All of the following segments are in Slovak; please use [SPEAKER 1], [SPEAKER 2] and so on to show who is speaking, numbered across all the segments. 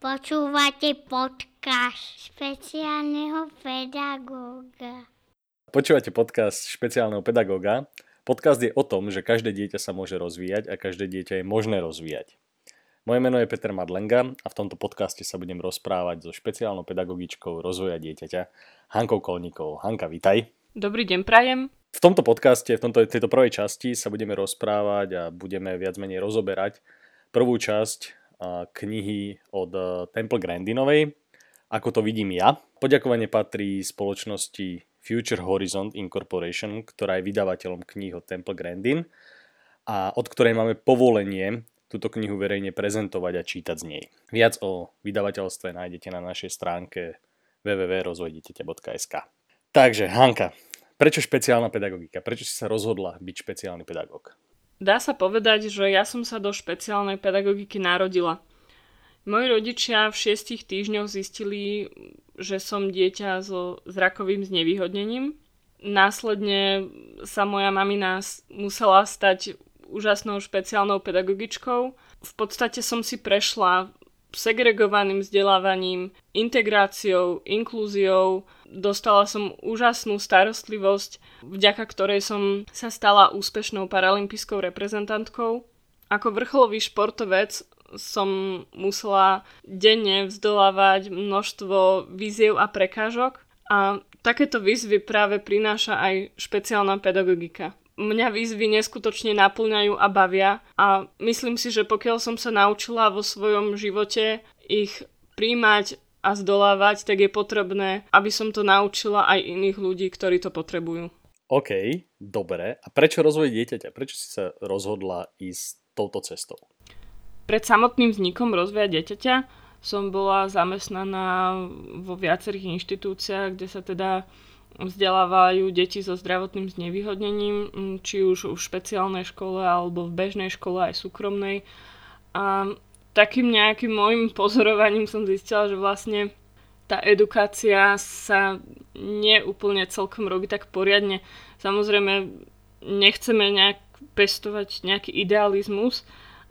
[SPEAKER 1] Počúvate podcast špeciálneho pedagóga.
[SPEAKER 2] Počúvate podcast špeciálneho pedagóga. Podcast je o tom, že každé dieťa sa môže rozvíjať a každé dieťa je možné rozvíjať. Moje meno je Peter Madlenga a v tomto podcaste sa budem rozprávať so špeciálnou pedagogičkou rozvoja dieťaťa Hankou Kolníkovou. Hanka, vitaj.
[SPEAKER 3] Dobrý deň, prajem.
[SPEAKER 2] V tomto podcaste, v tomto, tejto prvej časti sa budeme rozprávať a budeme viac menej rozoberať prvú časť knihy od e, Temple Grandinovej, ako to vidím ja. Poďakovanie patrí spoločnosti Future Horizon Incorporation, ktorá je vydavateľom kníh od Temple Grandin a od ktorej máme povolenie túto knihu verejne prezentovať a čítať z nej. Viac o vydavateľstve nájdete na našej stránke www.rozvojdieťaťa.sk Takže Hanka, prečo špeciálna pedagogika? Prečo si sa rozhodla byť špeciálny pedagóg?
[SPEAKER 3] Dá sa povedať, že ja som sa do špeciálnej pedagogiky narodila. Moji rodičia v šiestich týždňoch zistili, že som dieťa so zrakovým znevýhodnením. Následne sa moja mamina musela stať úžasnou špeciálnou pedagogičkou. V podstate som si prešla segregovaným vzdelávaním, integráciou, inklúziou. Dostala som úžasnú starostlivosť, vďaka ktorej som sa stala úspešnou paralympijskou reprezentantkou. Ako vrcholový športovec som musela denne vzdolávať množstvo víziev a prekážok a takéto výzvy práve prináša aj špeciálna pedagogika mňa výzvy neskutočne naplňajú a bavia a myslím si, že pokiaľ som sa naučila vo svojom živote ich príjmať a zdolávať, tak je potrebné, aby som to naučila aj iných ľudí, ktorí to potrebujú.
[SPEAKER 2] OK, dobre. A prečo rozvoj dieťaťa? Prečo si sa rozhodla ísť touto cestou?
[SPEAKER 3] Pred samotným vznikom rozvoja dieťaťa som bola zamestnaná vo viacerých inštitúciách, kde sa teda vzdelávajú deti so zdravotným znevýhodnením, či už v špeciálnej škole alebo v bežnej škole aj súkromnej. A takým nejakým môjim pozorovaním som zistila, že vlastne tá edukácia sa neúplne celkom robí tak poriadne. Samozrejme, nechceme nejak pestovať nejaký idealizmus,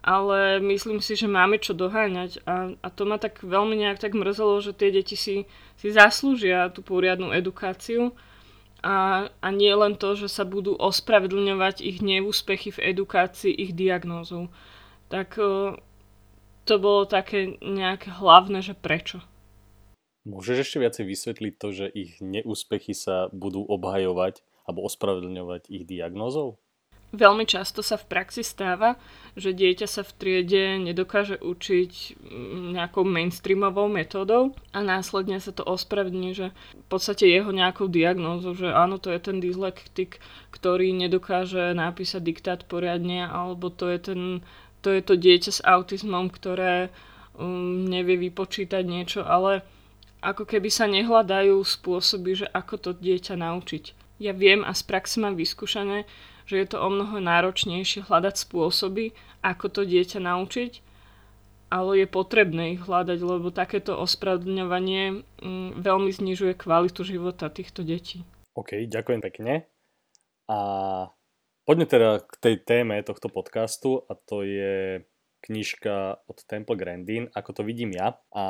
[SPEAKER 3] ale myslím si, že máme čo doháňať a, a to ma tak veľmi nejak tak mrzelo, že tie deti si, si zaslúžia tú poriadnu edukáciu a, a nie len to, že sa budú ospravedlňovať ich neúspechy v edukácii ich diagnózou. Tak to bolo také nejaké hlavné, že prečo.
[SPEAKER 2] Môžeš ešte viacej vysvetliť to, že ich neúspechy sa budú obhajovať alebo ospravedlňovať ich diagnózou?
[SPEAKER 3] Veľmi často sa v praxi stáva, že dieťa sa v triede nedokáže učiť mm, nejakou mainstreamovou metódou a následne sa to ospravedlní, že v podstate jeho nejakou diagnózou, že áno, to je ten dyslektik, ktorý nedokáže napísať diktát poriadne, alebo to je, ten, to, je to dieťa s autizmom, ktoré um, nevie vypočítať niečo, ale ako keby sa nehľadajú spôsoby, že ako to dieťa naučiť. Ja viem a z praxe mám vyskúšané, že je to o mnoho náročnejšie hľadať spôsoby, ako to dieťa naučiť, ale je potrebné ich hľadať, lebo takéto ospravedlňovanie mm, veľmi znižuje kvalitu života týchto detí.
[SPEAKER 2] OK, ďakujem pekne. A poďme teda k tej téme tohto podcastu a to je knižka od Temple Grandin, ako to vidím ja. A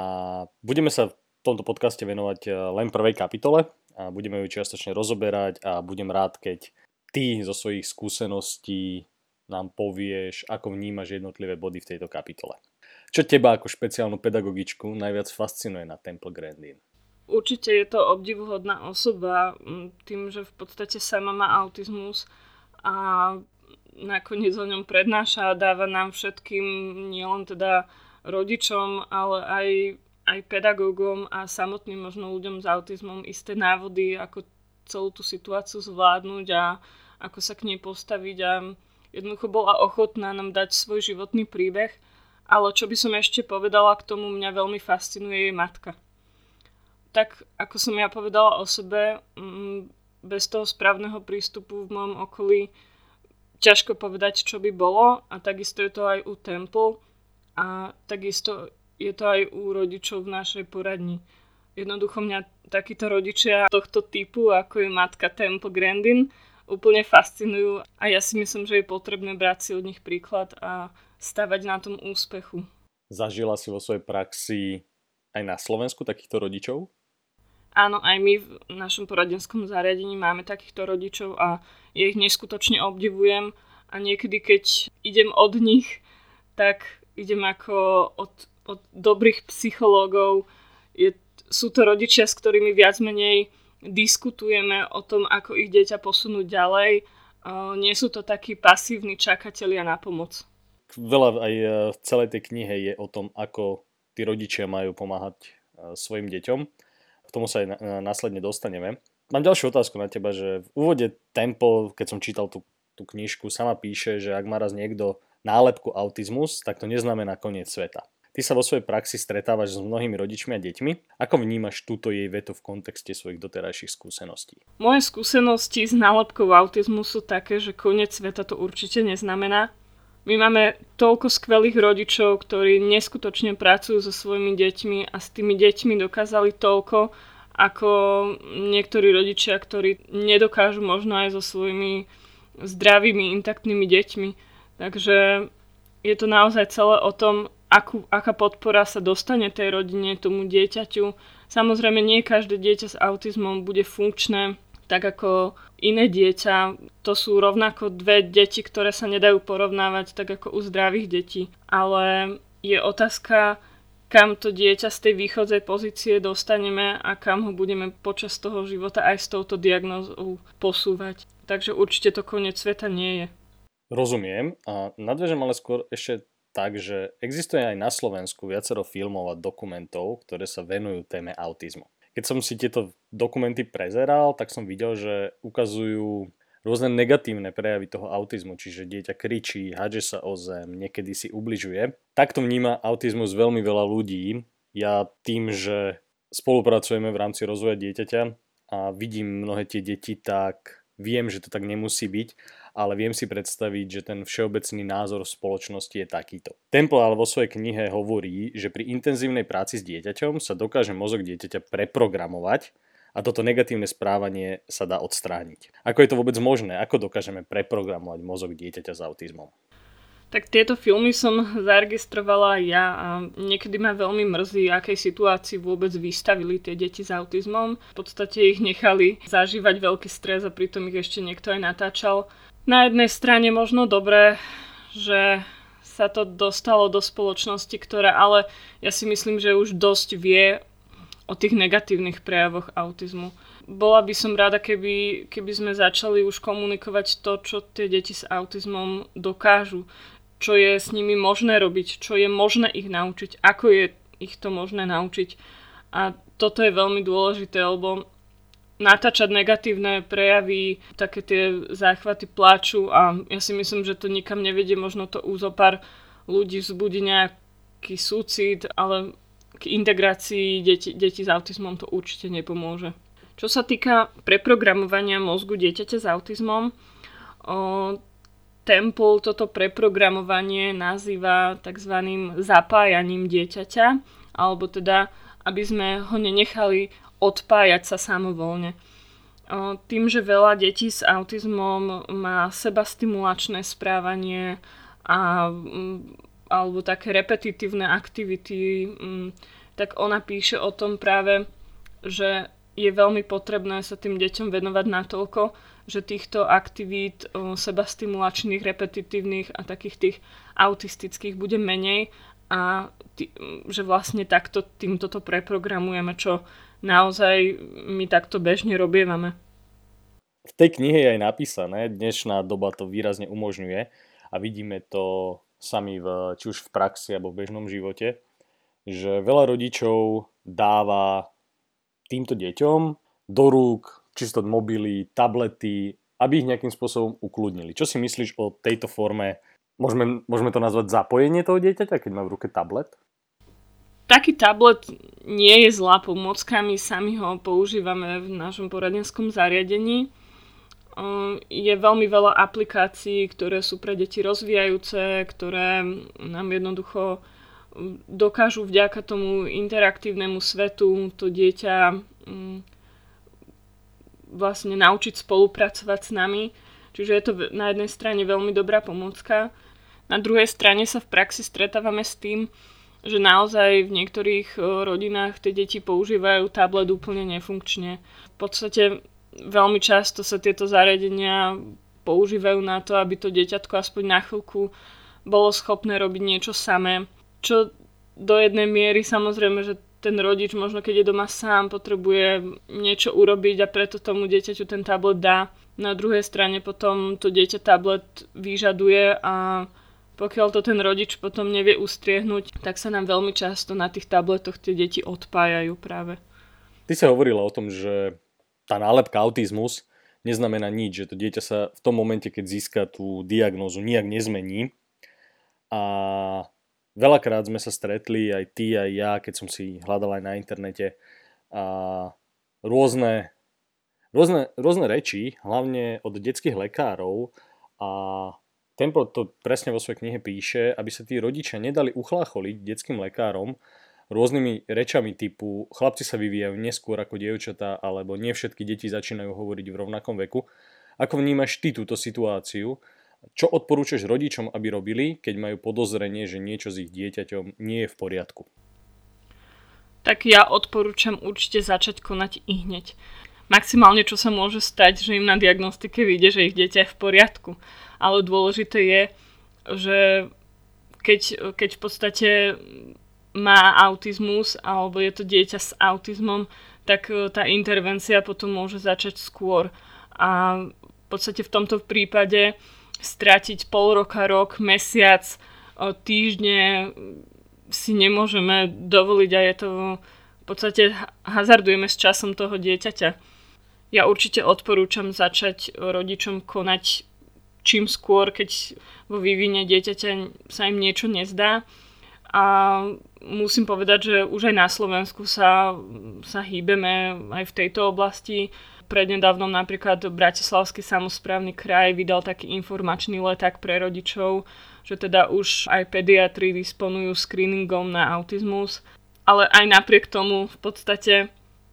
[SPEAKER 2] budeme sa v tomto podcaste venovať eh, len prvej kapitole a budeme ju čiastočne rozoberať a budem rád, keď ty zo svojich skúseností nám povieš, ako vnímaš jednotlivé body v tejto kapitole. Čo teba ako špeciálnu pedagogičku najviac fascinuje na Temple Grandin?
[SPEAKER 3] Určite je to obdivuhodná osoba tým, že v podstate sama má autizmus a nakoniec o ňom prednáša a dáva nám všetkým, nielen teda rodičom, ale aj, aj pedagógom a samotným možno ľuďom s autizmom isté návody, ako celú tú situáciu zvládnuť a ako sa k nej postaviť a jednoducho bola ochotná nám dať svoj životný príbeh. Ale čo by som ešte povedala k tomu, mňa veľmi fascinuje jej matka. Tak ako som ja povedala o sebe, mm, bez toho správneho prístupu v mojom okolí ťažko povedať, čo by bolo a takisto je to aj u Temple a takisto je to aj u rodičov v našej poradni. Jednoducho mňa takíto rodičia tohto typu, ako je matka Temple Grandin, úplne fascinujú a ja si myslím, že je potrebné brať si od nich príklad a stavať na tom úspechu.
[SPEAKER 2] Zažila si vo svojej praxi aj na Slovensku takýchto rodičov?
[SPEAKER 3] Áno, aj my v našom poradenskom zariadení máme takýchto rodičov a ja ich neskutočne obdivujem a niekedy, keď idem od nich, tak idem ako od, od dobrých psychológov. Je, sú to rodičia, s ktorými viac menej diskutujeme o tom, ako ich dieťa posunúť ďalej. Uh, nie sú to takí pasívni čakatelia na pomoc.
[SPEAKER 2] Veľa aj e, v celej tej knihe je o tom, ako tí rodičia majú pomáhať e, svojim deťom k tomu sa aj následne dostaneme. Mám ďalšiu otázku na teba, že v úvode Tempo, keď som čítal tú, tú knižku, sama píše, že ak má raz niekto nálepku autizmus, tak to neznamená koniec sveta. Ty sa vo svojej praxi stretávaš s mnohými rodičmi a deťmi. Ako vnímaš túto jej vetu v kontexte svojich doterajších skúseností?
[SPEAKER 3] Moje skúsenosti s nálepkou autizmu sú také, že koniec sveta to určite neznamená. My máme toľko skvelých rodičov, ktorí neskutočne pracujú so svojimi deťmi a s tými deťmi dokázali toľko, ako niektorí rodičia, ktorí nedokážu možno aj so svojimi zdravými, intaktnými deťmi. Takže je to naozaj celé o tom, akú, aká podpora sa dostane tej rodine, tomu dieťaťu. Samozrejme, nie každé dieťa s autizmom bude funkčné tak ako iné dieťa. To sú rovnako dve deti, ktoré sa nedajú porovnávať tak ako u zdravých detí. Ale je otázka, kam to dieťa z tej východzej pozície dostaneme a kam ho budeme počas toho života aj s touto diagnózou posúvať. Takže určite to koniec sveta nie je.
[SPEAKER 2] Rozumiem a nadvežem ale skôr ešte tak, že existuje aj na Slovensku viacero filmov a dokumentov, ktoré sa venujú téme autizmu keď som si tieto dokumenty prezeral, tak som videl, že ukazujú rôzne negatívne prejavy toho autizmu, čiže dieťa kričí, hádže sa o zem, niekedy si ubližuje. Takto vníma autizmus veľmi veľa ľudí. Ja tým, že spolupracujeme v rámci rozvoja dieťaťa a vidím mnohé tie deti, tak viem, že to tak nemusí byť ale viem si predstaviť, že ten všeobecný názor v spoločnosti je takýto. Temple ale vo svojej knihe hovorí, že pri intenzívnej práci s dieťaťom sa dokáže mozog dieťaťa preprogramovať a toto negatívne správanie sa dá odstrániť. Ako je to vôbec možné? Ako dokážeme preprogramovať mozog dieťaťa s autizmom?
[SPEAKER 3] Tak tieto filmy som zaregistrovala ja a niekedy ma veľmi mrzí, akej situácii vôbec vystavili tie deti s autizmom. V podstate ich nechali zažívať veľký stres a pritom ich ešte niekto aj natáčal na jednej strane možno dobré, že sa to dostalo do spoločnosti, ktorá ale ja si myslím, že už dosť vie o tých negatívnych prejavoch autizmu. Bola by som rada, keby, keby sme začali už komunikovať to, čo tie deti s autizmom dokážu, čo je s nimi možné robiť, čo je možné ich naučiť, ako je ich to možné naučiť. A toto je veľmi dôležité, lebo natáčať negatívne prejavy, také tie záchvaty pláču a ja si myslím, že to nikam nevedie, možno to úzopár ľudí vzbudí nejaký súcit, ale k integrácii deti, detí s autizmom to určite nepomôže. Čo sa týka preprogramovania mozgu dieťaťa s autizmom, o, Temple toto preprogramovanie nazýva tzv. zapájaním dieťaťa, alebo teda, aby sme ho nenechali odpájať sa samovolne. Tým, že veľa detí s autizmom má sebastimulačné správanie a, alebo také repetitívne aktivity, tak ona píše o tom práve, že je veľmi potrebné sa tým deťom venovať natoľko, že týchto aktivít sebastimulačných, repetitívnych a takých tých autistických bude menej a tý, že vlastne takto týmto to preprogramujeme, čo naozaj my takto bežne robievame.
[SPEAKER 2] V tej knihe je aj napísané, dnešná doba to výrazne umožňuje a vidíme to sami v, či už v praxi alebo v bežnom živote, že veľa rodičov dáva týmto deťom do rúk čisto mobily, tablety, aby ich nejakým spôsobom ukludnili. Čo si myslíš o tejto forme? Môžeme, môžeme to nazvať zapojenie toho dieťaťa, keď má v ruke tablet?
[SPEAKER 3] Taký tablet nie je zlá pomocka, my sami ho používame v našom poradenskom zariadení. Je veľmi veľa aplikácií, ktoré sú pre deti rozvíjajúce, ktoré nám jednoducho dokážu vďaka tomu interaktívnemu svetu to dieťa vlastne naučiť spolupracovať s nami. Čiže je to na jednej strane veľmi dobrá pomocka. Na druhej strane sa v praxi stretávame s tým, že naozaj v niektorých rodinách tie deti používajú tablet úplne nefunkčne. V podstate veľmi často sa tieto zariadenia používajú na to, aby to dieťatko aspoň na chvíľku bolo schopné robiť niečo samé. Čo do jednej miery samozrejme, že ten rodič možno keď je doma sám, potrebuje niečo urobiť a preto tomu dieťaťu ten tablet dá. Na druhej strane potom to dieťa tablet vyžaduje a pokiaľ to ten rodič potom nevie ustriehnúť, tak sa nám veľmi často na tých tabletoch tie deti odpájajú práve.
[SPEAKER 2] Ty sa hovorila o tom, že tá nálepka autizmus neznamená nič, že to dieťa sa v tom momente, keď získa tú diagnózu, nijak nezmení. A veľakrát sme sa stretli, aj ty, aj ja, keď som si hľadal aj na internete, a rôzne, rôzne, rôzne reči, hlavne od detských lekárov a Temple to presne vo svojej knihe píše, aby sa tí rodičia nedali uchlácholiť detským lekárom rôznymi rečami typu chlapci sa vyvíjajú neskôr ako dievčatá alebo nie všetky deti začínajú hovoriť v rovnakom veku. Ako vnímaš ty túto situáciu? Čo odporúčaš rodičom, aby robili, keď majú podozrenie, že niečo s ich dieťaťom nie je v poriadku?
[SPEAKER 3] Tak ja odporúčam určite začať konať i hneď. Maximálne, čo sa môže stať, že im na diagnostike vyjde, že ich dieťa je v poriadku ale dôležité je, že keď, keď v podstate má autizmus alebo je to dieťa s autizmom, tak e, tá intervencia potom môže začať skôr. A v podstate v tomto prípade stratiť pol roka, rok, mesiac, e, týždne si nemôžeme dovoliť a je to v podstate hazardujeme s časom toho dieťaťa. Ja určite odporúčam začať rodičom konať čím skôr, keď vo vývine dieťaťa sa im niečo nezdá. A musím povedať, že už aj na Slovensku sa, sa hýbeme aj v tejto oblasti. Prednedávnom napríklad Bratislavský samozprávny kraj vydal taký informačný leták pre rodičov, že teda už aj pediatri disponujú screeningom na autizmus. Ale aj napriek tomu v podstate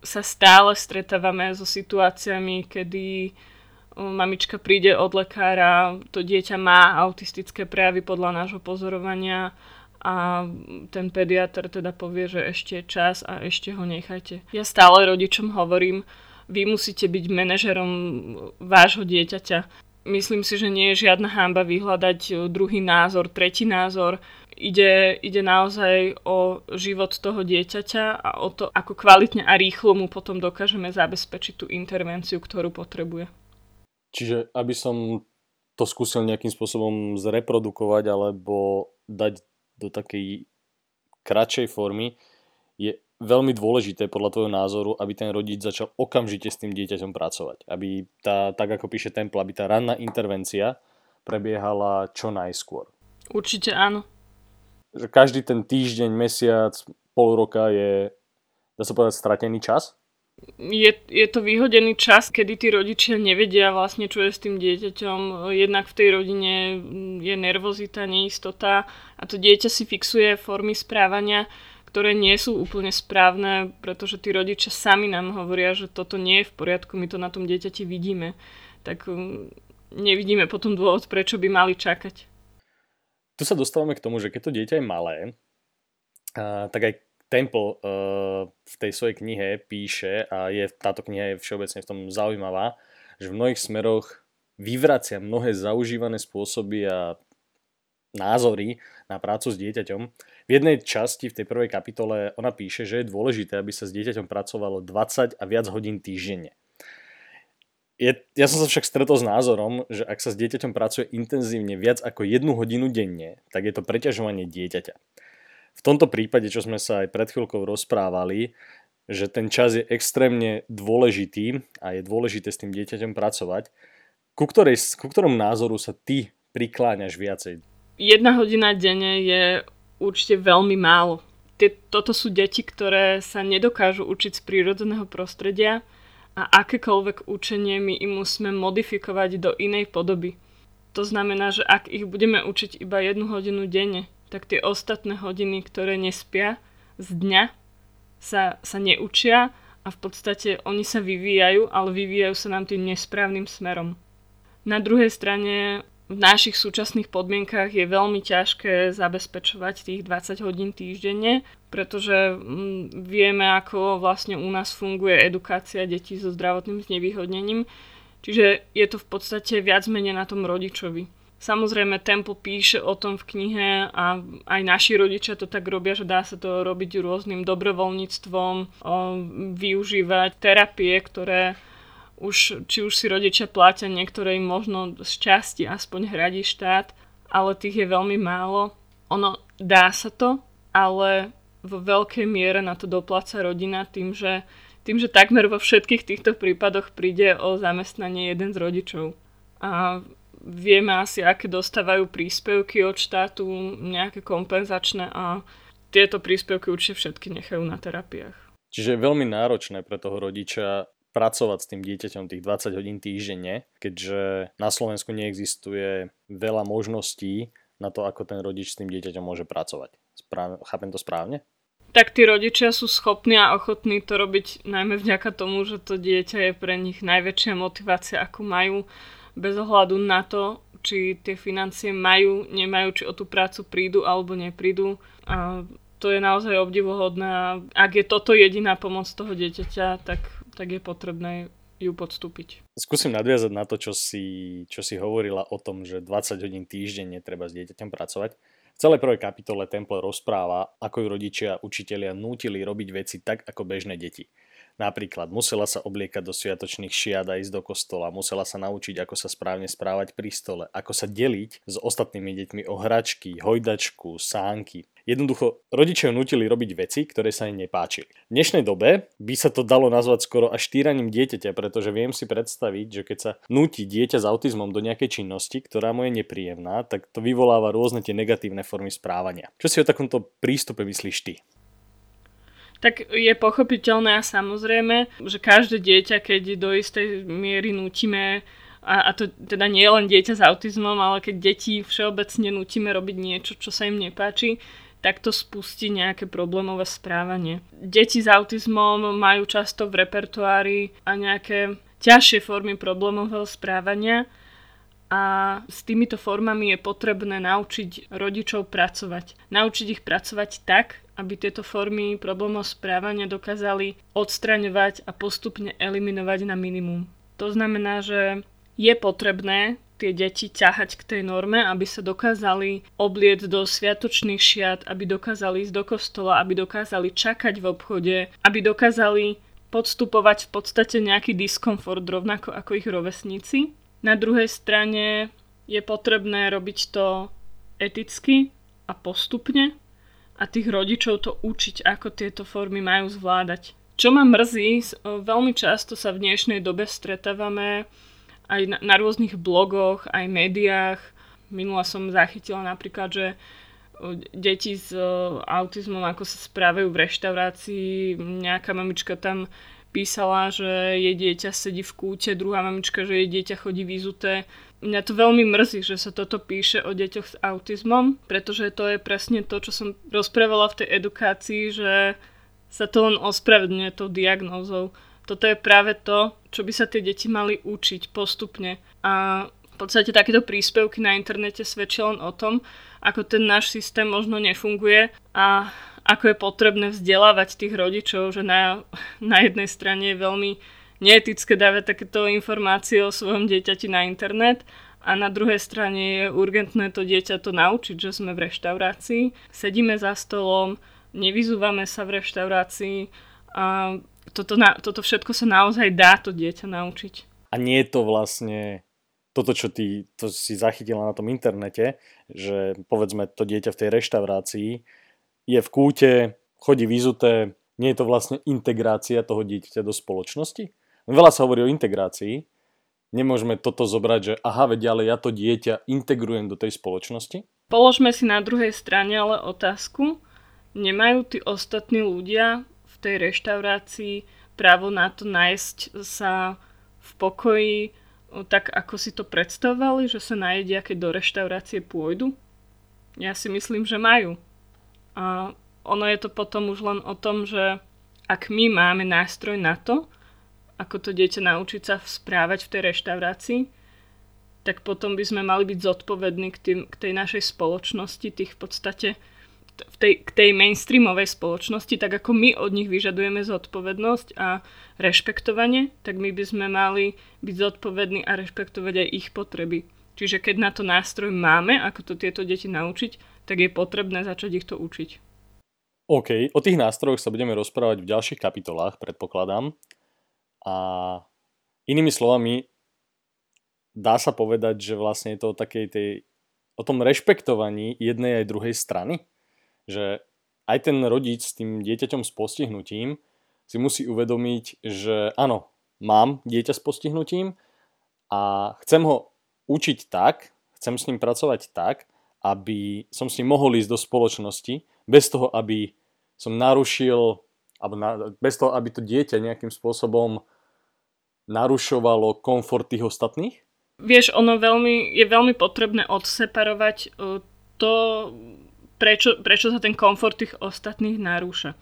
[SPEAKER 3] sa stále stretávame so situáciami, kedy mamička príde od lekára, to dieťa má autistické prejavy podľa nášho pozorovania a ten pediatr teda povie, že ešte je čas a ešte ho nechajte. Ja stále rodičom hovorím, vy musíte byť manažerom vášho dieťaťa. Myslím si, že nie je žiadna hamba vyhľadať druhý názor, tretí názor. Ide, ide naozaj o život toho dieťaťa a o to, ako kvalitne a rýchlo mu potom dokážeme zabezpečiť tú intervenciu, ktorú potrebuje.
[SPEAKER 2] Čiže aby som to skúsil nejakým spôsobom zreprodukovať alebo dať do takej kratšej formy, je veľmi dôležité podľa tvojho názoru, aby ten rodič začal okamžite s tým dieťaťom pracovať. Aby tá, tak ako píše Temple, aby tá ranná intervencia prebiehala čo najskôr.
[SPEAKER 3] Určite áno.
[SPEAKER 2] Každý ten týždeň, mesiac, pol roka je, dá sa povedať, stratený čas?
[SPEAKER 3] Je, je to vyhodený čas, kedy tí rodičia nevedia vlastne, čo je s tým dieťaťom. Jednak v tej rodine je nervozita, neistota a to dieťa si fixuje formy správania, ktoré nie sú úplne správne, pretože tí rodičia sami nám hovoria, že toto nie je v poriadku, my to na tom dieťati vidíme. Tak um, nevidíme potom dôvod, prečo by mali čakať.
[SPEAKER 2] Tu sa dostávame k tomu, že keď to dieťa je malé, tak aj Temple uh, v tej svojej knihe píše, a je, táto kniha je všeobecne v tom zaujímavá, že v mnohých smeroch vyvracia mnohé zaužívané spôsoby a názory na prácu s dieťaťom. V jednej časti, v tej prvej kapitole, ona píše, že je dôležité, aby sa s dieťaťom pracovalo 20 a viac hodín týždenne. Je, ja som sa však stretol s názorom, že ak sa s dieťaťom pracuje intenzívne viac ako jednu hodinu denne, tak je to preťažovanie dieťaťa v tomto prípade, čo sme sa aj pred chvíľkou rozprávali, že ten čas je extrémne dôležitý a je dôležité s tým dieťaťom pracovať. Ku, ktorej, ku ktorom názoru sa ty prikláňaš viacej?
[SPEAKER 3] Jedna hodina denne je určite veľmi málo. Toto sú deti, ktoré sa nedokážu učiť z prírodzeného prostredia a akékoľvek učenie my im musíme modifikovať do inej podoby. To znamená, že ak ich budeme učiť iba jednu hodinu denne, tak tie ostatné hodiny, ktoré nespia z dňa, sa, sa neučia a v podstate oni sa vyvíjajú, ale vyvíjajú sa nám tým nesprávnym smerom. Na druhej strane v našich súčasných podmienkach je veľmi ťažké zabezpečovať tých 20 hodín týždenne, pretože mm, vieme, ako vlastne u nás funguje edukácia detí so zdravotným znevýhodnením. Čiže je to v podstate viac menej na tom rodičovi. Samozrejme, Temple píše o tom v knihe a aj naši rodičia to tak robia, že dá sa to robiť rôznym dobrovoľníctvom, využívať terapie, ktoré už, či už si rodičia platia, niektoré im možno z časti aspoň hradí štát, ale tých je veľmi málo. Ono dá sa to, ale vo veľkej miere na to dopláca rodina tým, že, tým, že takmer vo všetkých týchto prípadoch príde o zamestnanie jeden z rodičov. A vieme asi, aké dostávajú príspevky od štátu, nejaké kompenzačné a tieto príspevky určite všetky nechajú na terapiách.
[SPEAKER 2] Čiže je veľmi náročné pre toho rodiča pracovať s tým dieťaťom tých 20 hodín týždenne, keďže na Slovensku neexistuje veľa možností na to, ako ten rodič s tým dieťaťom môže pracovať. Správ- chápem to správne?
[SPEAKER 3] Tak tí rodičia sú schopní a ochotní to robiť najmä vďaka tomu, že to dieťa je pre nich najväčšia motivácia, akú majú bez ohľadu na to, či tie financie majú, nemajú, či o tú prácu prídu alebo neprídu. A to je naozaj obdivuhodné. Ak je toto jediná pomoc toho dieťaťa, tak, tak je potrebné ju podstúpiť.
[SPEAKER 2] Skúsim nadviazať na to, čo si, čo si hovorila o tom, že 20 hodín týždenne treba s dieťaťom pracovať. V celej prvej kapitole Temple rozpráva, ako ju rodičia, učitelia nútili robiť veci tak, ako bežné deti. Napríklad musela sa obliekať do sviatočných šiat a ísť do kostola, musela sa naučiť, ako sa správne správať pri stole, ako sa deliť s ostatnými deťmi o hračky, hojdačku, sánky. Jednoducho, rodičia nutili robiť veci, ktoré sa im nepáčili. V dnešnej dobe by sa to dalo nazvať skoro až týraním dieťaťa, pretože viem si predstaviť, že keď sa nutí dieťa s autizmom do nejakej činnosti, ktorá mu je nepríjemná, tak to vyvoláva rôzne tie negatívne formy správania. Čo si o takomto prístupe myslíš ty?
[SPEAKER 3] Tak je pochopiteľné a samozrejme, že každé dieťa, keď do istej miery nutíme a, a to teda nie je len dieťa s autizmom, ale keď deti všeobecne nutíme robiť niečo, čo sa im nepáči, tak to spustí nejaké problémové správanie. Deti s autizmom majú často v repertoári a nejaké ťažšie formy problémového správania a s týmito formami je potrebné naučiť rodičov pracovať. Naučiť ich pracovať tak, aby tieto formy problémov správania dokázali odstraňovať a postupne eliminovať na minimum. To znamená, že je potrebné tie deti ťahať k tej norme, aby sa dokázali obliec do sviatočných šiat, aby dokázali ísť do kostola, aby dokázali čakať v obchode, aby dokázali podstupovať v podstate nejaký diskomfort rovnako ako ich rovesníci. Na druhej strane je potrebné robiť to eticky a postupne, a tých rodičov to učiť, ako tieto formy majú zvládať. Čo ma mrzí, veľmi často sa v dnešnej dobe stretávame aj na, na rôznych blogoch, aj médiách. Minula som zachytila napríklad, že deti s autizmom, ako sa správajú v reštaurácii, nejaká mamička tam písala, že jej dieťa sedí v kúte, druhá mamička, že jej dieťa chodí vyzuté Mňa to veľmi mrzí, že sa toto píše o deťoch s autizmom, pretože to je presne to, čo som rozprávala v tej edukácii, že sa to len ospravedlňuje tou diagnózou. Toto je práve to, čo by sa tie deti mali učiť postupne. A v podstate takéto príspevky na internete svedčia len o tom, ako ten náš systém možno nefunguje a ako je potrebné vzdelávať tých rodičov, že na, na jednej strane je veľmi neetické dávať takéto informácie o svojom dieťati na internet a na druhej strane je urgentné to dieťa to naučiť, že sme v reštaurácii, sedíme za stolom, nevyzúvame sa v reštaurácii a toto, na, toto všetko sa naozaj dá to dieťa naučiť.
[SPEAKER 2] A nie je to vlastne toto, čo ty to si zachytila na tom internete, že povedzme to dieťa v tej reštaurácii je v kúte, chodí vyzuté, nie je to vlastne integrácia toho dieťaťa do spoločnosti? Veľa sa hovorí o integrácii. Nemôžeme toto zobrať, že aha, veď ale ja to dieťa integrujem do tej spoločnosti?
[SPEAKER 3] Položme si na druhej strane ale otázku. Nemajú tí ostatní ľudia v tej reštaurácii právo na to nájsť sa v pokoji tak, ako si to predstavovali, že sa najedia, keď do reštaurácie pôjdu? Ja si myslím, že majú. A ono je to potom už len o tom, že ak my máme nástroj na to, ako to dieťa naučiť sa správať v tej reštaurácii, tak potom by sme mali byť zodpovední k, tým, k tej našej spoločnosti, tých v podstate v tej, k tej mainstreamovej spoločnosti, tak ako my od nich vyžadujeme zodpovednosť a rešpektovanie, tak my by sme mali byť zodpovední a rešpektovať aj ich potreby. Čiže keď na to nástroj máme, ako to tieto deti naučiť, tak je potrebné začať ich to učiť.
[SPEAKER 2] OK, o tých nástrojoch sa budeme rozprávať v ďalších kapitolách, predpokladám. A inými slovami, dá sa povedať, že vlastne je to o takej tej, o tom rešpektovaní jednej aj druhej strany že aj ten rodič s tým dieťaťom s postihnutím si musí uvedomiť, že áno, mám dieťa s postihnutím a chcem ho učiť tak, chcem s ním pracovať tak, aby som s ním mohol ísť do spoločnosti, bez toho, aby som narušil, alebo na, bez toho, aby to dieťa nejakým spôsobom narušovalo komfort tých ostatných?
[SPEAKER 3] Vieš, ono veľmi, je veľmi potrebné odseparovať e, to, prečo, prečo sa ten komfort tých ostatných narúša.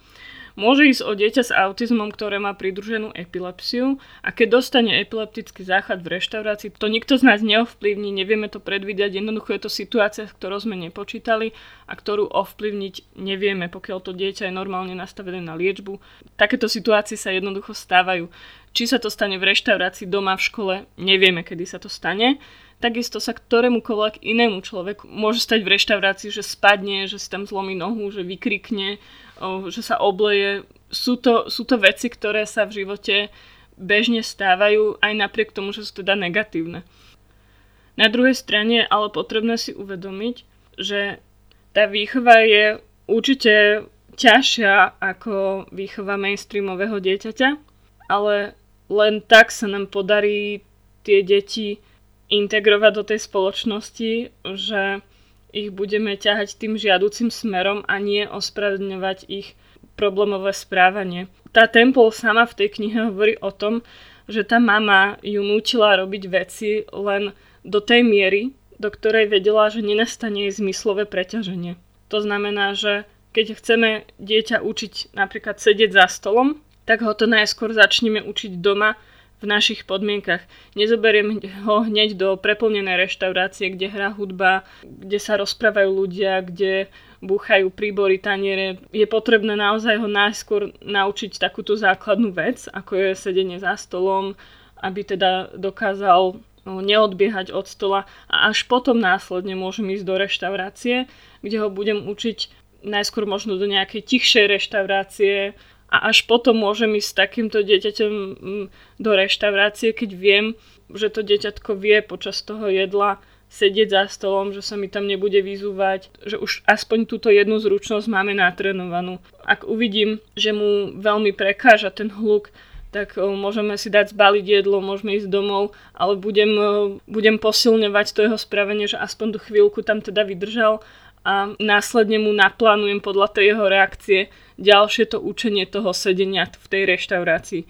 [SPEAKER 3] Môže ísť o dieťa s autizmom, ktoré má pridruženú epilepsiu a keď dostane epileptický záchvat v reštaurácii, to nikto z nás neovplyvní, nevieme to predvídať, jednoducho je to situácia, ktorú sme nepočítali a ktorú ovplyvniť nevieme, pokiaľ to dieťa je normálne nastavené na liečbu. Takéto situácie sa jednoducho stávajú. Či sa to stane v reštaurácii, doma, v škole, nevieme, kedy sa to stane takisto sa ktorémukoľvek inému človeku môže stať v reštaurácii, že spadne, že si tam zlomí nohu, že vykrikne, že sa obleje. Sú to, sú to veci, ktoré sa v živote bežne stávajú, aj napriek tomu, že sú teda negatívne. Na druhej strane je ale potrebné si uvedomiť, že tá výchova je určite ťažšia ako výchova mainstreamového dieťaťa, ale len tak sa nám podarí tie deti integrovať do tej spoločnosti, že ich budeme ťahať tým žiaducim smerom a nie ospravedlňovať ich problémové správanie. Tá Temple sama v tej knihe hovorí o tom, že tá mama ju nútila robiť veci len do tej miery, do ktorej vedela, že nenastane jej zmyslové preťaženie. To znamená, že keď chceme dieťa učiť napríklad sedieť za stolom, tak ho to najskôr začneme učiť doma v našich podmienkach. Nezoberiem ho hneď do preplnenej reštaurácie, kde hrá hudba, kde sa rozprávajú ľudia, kde búchajú príbory, taniere. Je potrebné naozaj ho najskôr naučiť takúto základnú vec, ako je sedenie za stolom, aby teda dokázal no, neodbiehať od stola a až potom následne môžem ísť do reštaurácie, kde ho budem učiť najskôr možno do nejakej tichšej reštaurácie, a až potom môžem ísť s takýmto dieťaťom mm, do reštaurácie, keď viem, že to dieťatko vie počas toho jedla sedieť za stolom, že sa mi tam nebude vyzúvať, že už aspoň túto jednu zručnosť máme natrenovanú. Ak uvidím, že mu veľmi prekáža ten hluk, tak môžeme si dať zbaliť jedlo, môžeme ísť domov, ale budem, budem posilňovať to jeho spravenie, že aspoň tú chvíľku tam teda vydržal a následne mu naplánujem podľa tej jeho reakcie ďalšie to učenie toho sedenia v tej reštaurácii.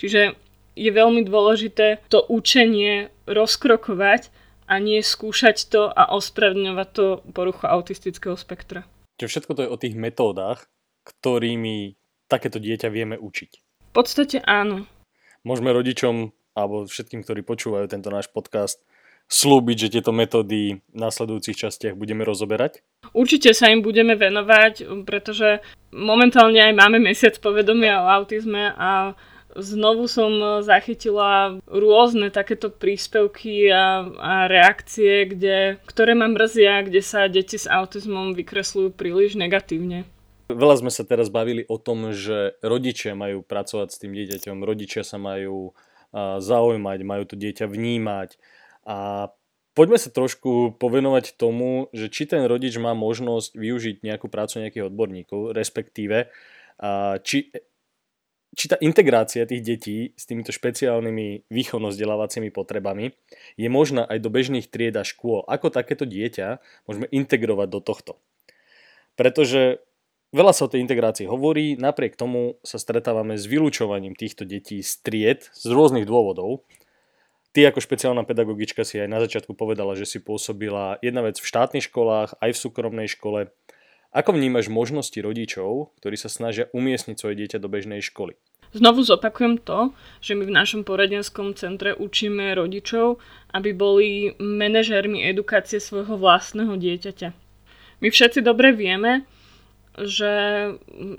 [SPEAKER 3] Čiže je veľmi dôležité to učenie rozkrokovať a nie skúšať to a ospravedlňovať to poruchu autistického spektra.
[SPEAKER 2] Čiže všetko to je o tých metódach, ktorými takéto dieťa vieme učiť.
[SPEAKER 3] V podstate áno.
[SPEAKER 2] Môžeme rodičom alebo všetkým, ktorí počúvajú tento náš podcast, slúbiť, že tieto metódy v následujúcich častiach budeme rozoberať?
[SPEAKER 3] Určite sa im budeme venovať, pretože momentálne aj máme mesiac povedomia o autizme a znovu som zachytila rôzne takéto príspevky a, a reakcie, kde, ktoré ma mrzia, kde sa deti s autizmom vykresľujú príliš negatívne.
[SPEAKER 2] Veľa sme sa teraz bavili o tom, že rodičia majú pracovať s tým dieťaťom, rodičia sa majú zaujímať, majú to dieťa vnímať, a poďme sa trošku povenovať tomu, že či ten rodič má možnosť využiť nejakú prácu nejakých odborníkov, respektíve či, či tá integrácia tých detí s týmito špeciálnymi výchovno-vzdelávacími potrebami je možná aj do bežných tried a škôl. Ako takéto dieťa môžeme integrovať do tohto. Pretože Veľa sa o tej integrácii hovorí, napriek tomu sa stretávame s vylúčovaním týchto detí z tried z rôznych dôvodov Ty ako špeciálna pedagogička si aj na začiatku povedala, že si pôsobila jedna vec v štátnych školách, aj v súkromnej škole. Ako vnímaš možnosti rodičov, ktorí sa snažia umiestniť svoje dieťa do bežnej školy?
[SPEAKER 3] Znovu zopakujem to, že my v našom poradenskom centre učíme rodičov, aby boli manažérmi edukácie svojho vlastného dieťaťa. My všetci dobre vieme, že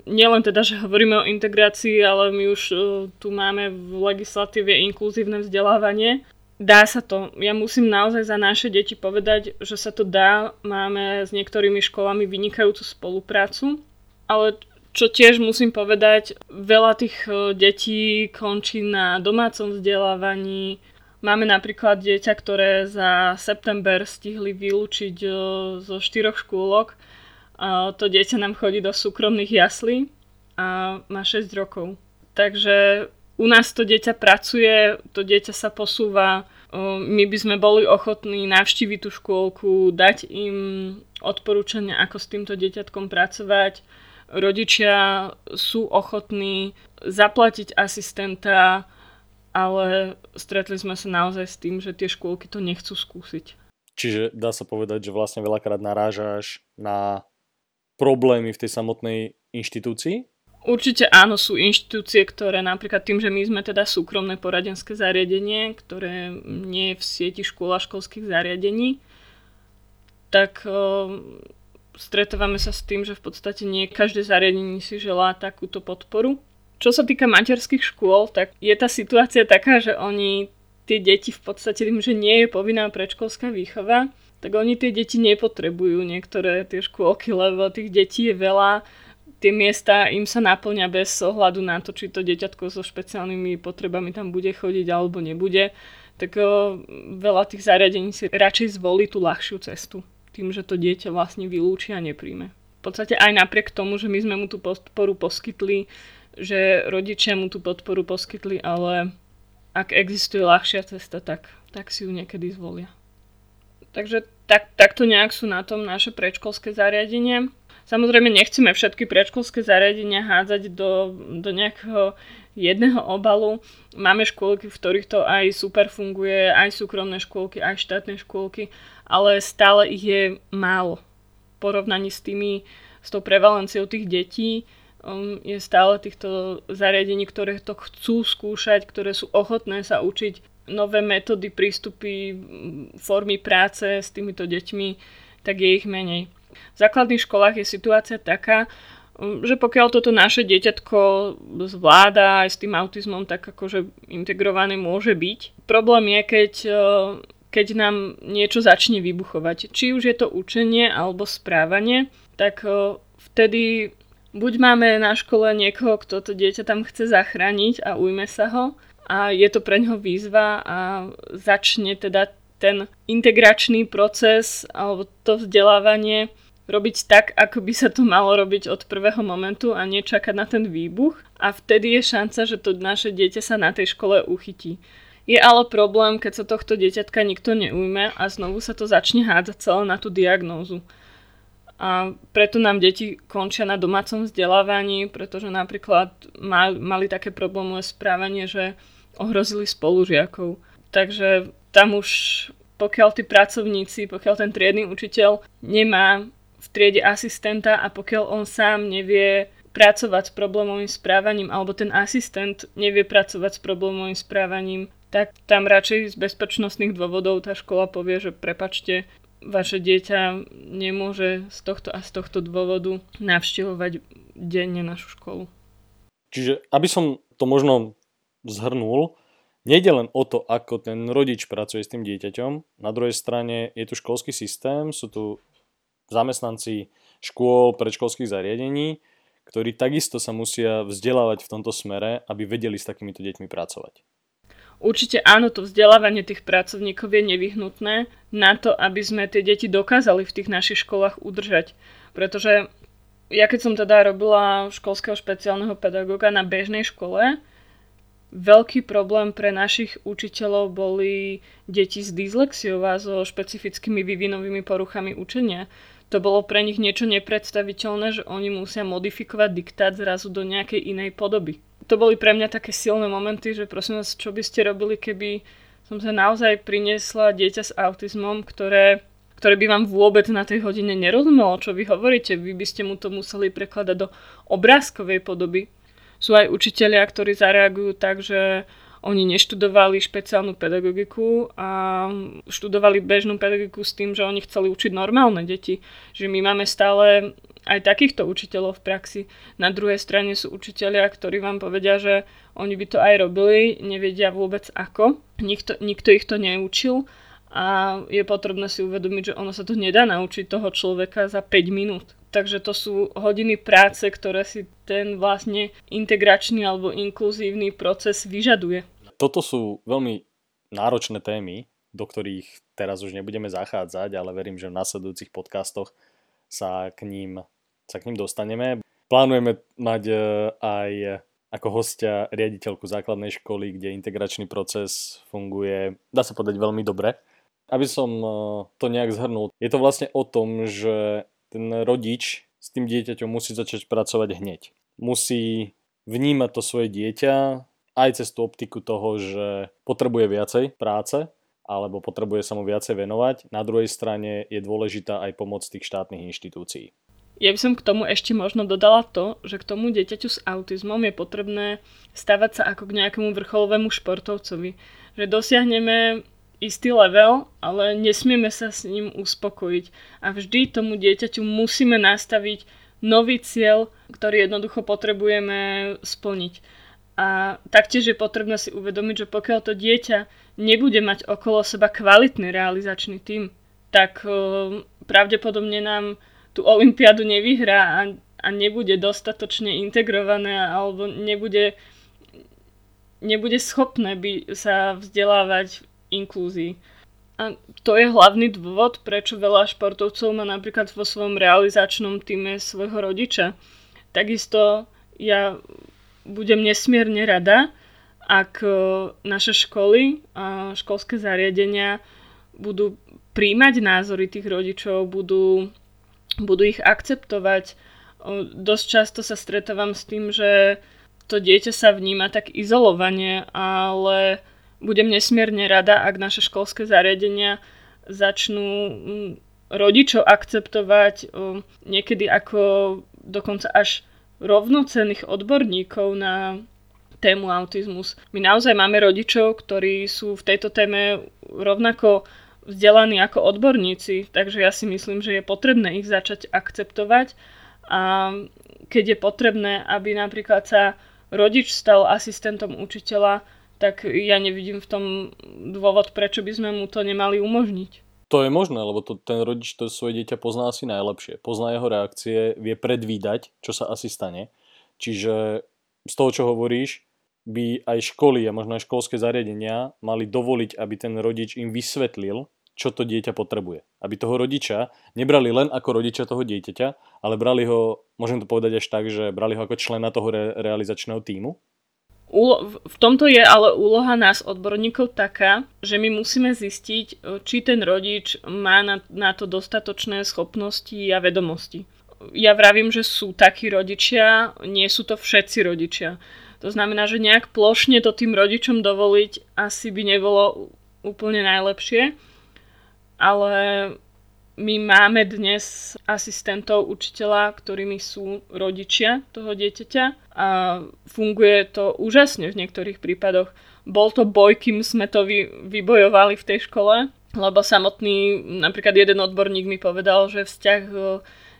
[SPEAKER 3] nielen teda, že hovoríme o integrácii, ale my už uh, tu máme v legislatíve inkluzívne vzdelávanie. Dá sa to. Ja musím naozaj za naše deti povedať, že sa to dá. Máme s niektorými školami vynikajúcu spoluprácu, ale čo tiež musím povedať, veľa tých e, detí končí na domácom vzdelávaní. Máme napríklad dieťa, ktoré za september stihli vylúčiť e, zo štyroch škôlok. To dieťa nám chodí do súkromných jaslí a má 6 rokov. Takže u nás to dieťa pracuje, to dieťa sa posúva. My by sme boli ochotní navštíviť tú škôlku, dať im odporúčania, ako s týmto dieťatkom pracovať rodičia sú ochotní zaplatiť asistenta, ale stretli sme sa naozaj s tým, že tie škôlky to nechcú skúsiť.
[SPEAKER 2] Čiže dá sa povedať, že vlastne veľakrát narážaš na problémy v tej samotnej inštitúcii?
[SPEAKER 3] Určite áno, sú inštitúcie, ktoré napríklad tým, že my sme teda súkromné poradenské zariadenie, ktoré nie je v sieti škôl a školských zariadení, tak stretávame sa s tým, že v podstate nie každé zariadenie si želá takúto podporu. Čo sa týka materských škôl, tak je tá situácia taká, že oni tie deti v podstate tým, že nie je povinná predškolská výchova, tak oni tie deti nepotrebujú niektoré tie škôlky, lebo tých detí je veľa, tie miesta im sa naplňa bez ohľadu na to, či to deťatko so špeciálnymi potrebami tam bude chodiť alebo nebude, tak veľa tých zariadení si radšej zvolí tú ľahšiu cestu tým, že to dieťa vlastne vylúči a nepríjme. V podstate aj napriek tomu, že my sme mu tú podporu poskytli, že rodičia mu tú podporu poskytli, ale ak existuje ľahšia cesta, tak, tak si ju niekedy zvolia. Takže tak, takto nejak sú na tom naše predškolské zariadenie. Samozrejme nechceme všetky predškolské zariadenia hádzať do, do nejakého jedného obalu. Máme škôlky, v ktorých to aj super funguje, aj súkromné škôlky, aj štátne škôlky ale stále ich je málo. V porovnaní s tými, s tou prevalenciou tých detí um, je stále týchto zariadení, ktoré to chcú skúšať, ktoré sú ochotné sa učiť nové metódy, prístupy, formy práce s týmito deťmi, tak je ich menej. V základných školách je situácia taká, um, že pokiaľ toto naše dieťatko zvláda aj s tým autizmom, tak akože integrované môže byť. Problém je, keď uh, keď nám niečo začne vybuchovať. Či už je to učenie alebo správanie, tak vtedy buď máme na škole niekoho, kto to dieťa tam chce zachrániť a ujme sa ho a je to pre ňoho výzva a začne teda ten integračný proces alebo to vzdelávanie robiť tak, ako by sa to malo robiť od prvého momentu a nečakať na ten výbuch a vtedy je šanca, že to naše dieťa sa na tej škole uchytí. Je ale problém, keď sa tohto dieťatka nikto neujme a znovu sa to začne hádzať celé na tú diagnózu. A preto nám deti končia na domácom vzdelávaní, pretože napríklad mali také problémové správanie, že ohrozili spolužiakov. Takže tam už pokiaľ tí pracovníci, pokiaľ ten triedny učiteľ nemá v triede asistenta a pokiaľ on sám nevie pracovať s problémovým správaním alebo ten asistent nevie pracovať s problémovým správaním, tak tam radšej z bezpečnostných dôvodov tá škola povie, že prepačte, vaše dieťa nemôže z tohto a z tohto dôvodu navštevovať denne našu školu.
[SPEAKER 2] Čiže aby som to možno zhrnul, nejde len o to, ako ten rodič pracuje s tým dieťaťom, na druhej strane je tu školský systém, sú tu zamestnanci škôl, predškolských zariadení, ktorí takisto sa musia vzdelávať v tomto smere, aby vedeli s takýmito deťmi pracovať.
[SPEAKER 3] Určite áno, to vzdelávanie tých pracovníkov je nevyhnutné na to, aby sme tie deti dokázali v tých našich školách udržať. Pretože ja keď som teda robila školského špeciálneho pedagóga na bežnej škole, veľký problém pre našich učiteľov boli deti s dyslexiou a so špecifickými vývinovými poruchami učenia. To bolo pre nich niečo nepredstaviteľné, že oni musia modifikovať diktát zrazu do nejakej inej podoby to boli pre mňa také silné momenty, že prosím vás, čo by ste robili, keby som sa naozaj priniesla dieťa s autizmom, ktoré, ktoré by vám vôbec na tej hodine nerozumelo, čo vy hovoríte. Vy by ste mu to museli prekladať do obrázkovej podoby. Sú aj učitelia, ktorí zareagujú tak, že oni neštudovali špeciálnu pedagogiku a študovali bežnú pedagogiku s tým, že oni chceli učiť normálne deti. Že my máme stále aj takýchto učiteľov v praxi. Na druhej strane sú učitelia, ktorí vám povedia, že oni by to aj robili, nevedia vôbec ako. Nikto, nikto ich to neučil a je potrebné si uvedomiť, že ono sa to nedá naučiť toho človeka za 5 minút. Takže to sú hodiny práce, ktoré si ten vlastne integračný alebo inkluzívny proces vyžaduje
[SPEAKER 2] toto sú veľmi náročné témy, do ktorých teraz už nebudeme zachádzať, ale verím, že v následujúcich podcastoch sa k ním, sa k ním dostaneme. Plánujeme mať e, aj ako hostia riaditeľku základnej školy, kde integračný proces funguje, dá sa povedať, veľmi dobre. Aby som e, to nejak zhrnul, je to vlastne o tom, že ten rodič s tým dieťaťom musí začať pracovať hneď. Musí vnímať to svoje dieťa, aj cez tú optiku toho, že potrebuje viacej práce alebo potrebuje sa mu viacej venovať. Na druhej strane je dôležitá aj pomoc tých štátnych inštitúcií.
[SPEAKER 3] Ja by som k tomu ešte možno dodala to, že k tomu dieťaťu s autizmom je potrebné stavať sa ako k nejakému vrcholovému športovcovi. Že dosiahneme istý level, ale nesmieme sa s ním uspokojiť. A vždy tomu dieťaťu musíme nastaviť nový cieľ, ktorý jednoducho potrebujeme splniť. A taktiež je potrebné si uvedomiť, že pokiaľ to dieťa nebude mať okolo seba kvalitný realizačný tým, tak uh, pravdepodobne nám tú olympiádu nevyhrá a, a nebude dostatočne integrované alebo nebude, nebude schopné by sa vzdelávať inklúzii. A to je hlavný dôvod, prečo veľa športovcov má napríklad vo svojom realizačnom týme svojho rodiča. Takisto ja budem nesmierne rada, ak e, naše školy a školské zariadenia budú príjmať názory tých rodičov, budú, budú ich akceptovať. Dosť často sa stretávam s tým, že to dieťa sa vníma tak izolovane, ale budem nesmierne rada, ak naše školské zariadenia začnú rodičov akceptovať niekedy ako dokonca až rovnocenných odborníkov na tému autizmus. My naozaj máme rodičov, ktorí sú v tejto téme rovnako vzdelaní ako odborníci, takže ja si myslím, že je potrebné ich začať akceptovať a keď je potrebné, aby napríklad sa rodič stal asistentom učiteľa, tak ja nevidím v tom dôvod, prečo by sme mu to nemali umožniť.
[SPEAKER 2] To je možné, lebo to, ten rodič to svoje dieťa pozná asi najlepšie. Pozná jeho reakcie, vie predvídať, čo sa asi stane. Čiže z toho, čo hovoríš, by aj školy a možno aj školské zariadenia mali dovoliť, aby ten rodič im vysvetlil, čo to dieťa potrebuje. Aby toho rodiča nebrali len ako rodiča toho dieťaťa, ale brali ho, môžem to povedať až tak, že brali ho ako člena toho re- realizačného týmu
[SPEAKER 3] v tomto je ale úloha nás odborníkov taká, že my musíme zistiť, e, či ten rodič má na, na to dostatočné schopnosti a vedomosti. Ja vravím, že sú takí rodičia, nie sú to všetci rodičia. To znamená, že nejak plošne to tým rodičom dovoliť asi by nebolo úplne najlepšie, ale my máme dnes asistentov učiteľa, ktorými sú rodičia toho dieťaťa a funguje to úžasne v niektorých prípadoch. Bol to boj, kým sme to vy, vybojovali v tej škole, lebo samotný, napríklad jeden odborník mi povedal, že vzťah e,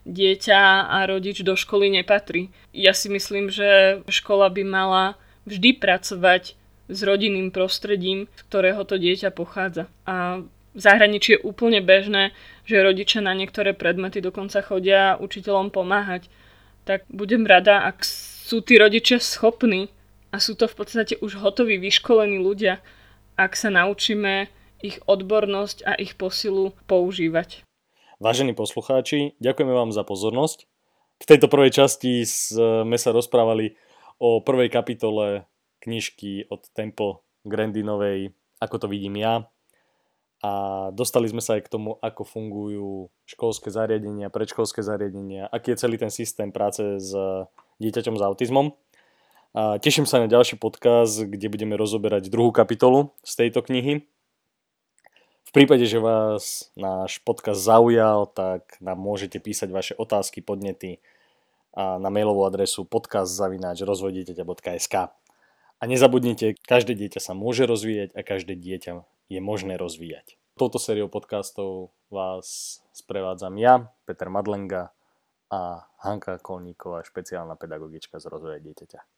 [SPEAKER 3] dieťa a rodič do školy nepatrí. Ja si myslím, že škola by mala vždy pracovať s rodinným prostredím, z ktorého to dieťa pochádza. A v zahraničí je úplne bežné, že rodičia na niektoré predmety dokonca chodia učiteľom pomáhať. Tak budem rada, ak sú tí rodičia schopní a sú to v podstate už hotoví, vyškolení ľudia, ak sa naučíme ich odbornosť a ich posilu používať.
[SPEAKER 2] Vážení poslucháči, ďakujeme vám za pozornosť. V tejto prvej časti sme sa rozprávali o prvej kapitole knižky od Temple Grandinovej, ako to vidím ja, a dostali sme sa aj k tomu, ako fungujú školské zariadenia, predškolské zariadenia, aký je celý ten systém práce s dieťaťom s autizmom. A teším sa na ďalší podcast, kde budeme rozoberať druhú kapitolu z tejto knihy. V prípade, že vás náš podcast zaujal, tak nám môžete písať vaše otázky, podnety na mailovú adresu podcast.rozvojdieťaťa.sk A nezabudnite, každé dieťa sa môže rozvíjať a každé dieťa je možné rozvíjať. Touto sériou podcastov vás sprevádzam ja, Peter Madlenga a Hanka Kolníková, špeciálna pedagogička z rozvoja dieťaťa.